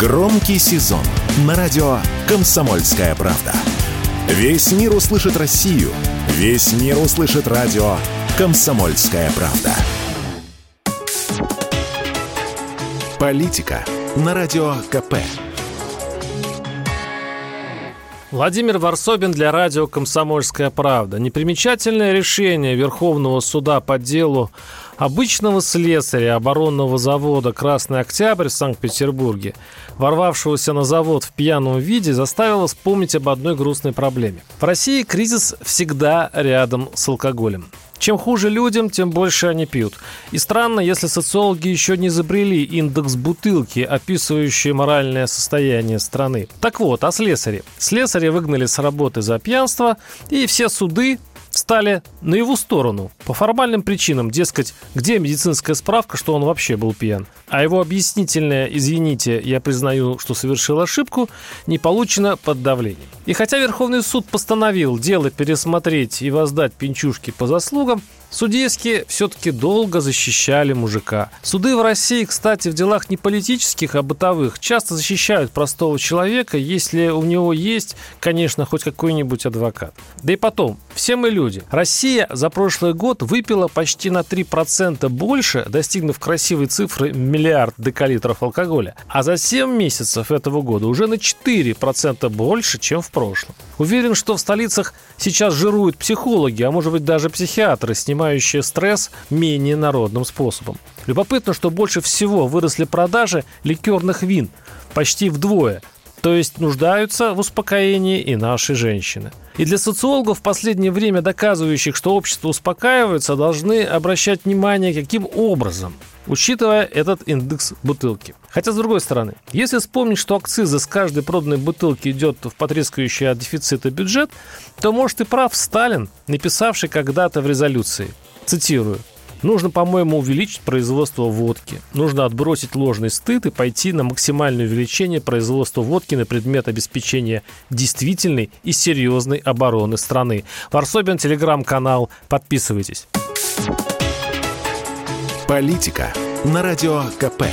Громкий сезон на радио «Комсомольская правда». Весь мир услышит Россию. Весь мир услышит радио «Комсомольская правда». Политика на радио КП. Владимир Варсобин для радио «Комсомольская правда». Непримечательное решение Верховного суда по делу обычного слесаря оборонного завода «Красный Октябрь» в Санкт-Петербурге, ворвавшегося на завод в пьяном виде, заставило вспомнить об одной грустной проблеме. В России кризис всегда рядом с алкоголем. Чем хуже людям, тем больше они пьют. И странно, если социологи еще не изобрели индекс бутылки, описывающий моральное состояние страны. Так вот, о слесаре. Слесаря выгнали с работы за пьянство, и все суды встали на его сторону по формальным причинам, дескать, где медицинская справка, что он вообще был пьян. А его объяснительное «извините, я признаю, что совершил ошибку» не получено под давлением. И хотя Верховный суд постановил дело пересмотреть и воздать пенчушки по заслугам, Судейские все-таки долго защищали мужика. Суды в России, кстати, в делах не политических, а бытовых, часто защищают простого человека, если у него есть, конечно, хоть какой-нибудь адвокат. Да и потом, все мы люди. Россия за прошлый год выпила почти на 3% больше, достигнув красивой цифры миллиард декалитров алкоголя. А за 7 месяцев этого года уже на 4% больше, чем в прошлом. Уверен, что в столицах сейчас жируют психологи, а может быть даже психиатры, снимают снимающее стресс менее народным способом. Любопытно, что больше всего выросли продажи ликерных вин, почти вдвое, то есть нуждаются в успокоении и наши женщины. И для социологов в последнее время доказывающих, что общество успокаивается, должны обращать внимание, каким образом, учитывая этот индекс бутылки. Хотя, с другой стороны, если вспомнить, что акцизы с каждой проданной бутылки идет в потрескающий от дефицита бюджет, то, может, и прав Сталин, написавший когда-то в резолюции. Цитирую. Нужно, по-моему, увеличить производство водки. Нужно отбросить ложный стыд и пойти на максимальное увеличение производства водки на предмет обеспечения действительной и серьезной обороны страны. Варсобин, телеграм-канал. Подписывайтесь. Политика на радио КП.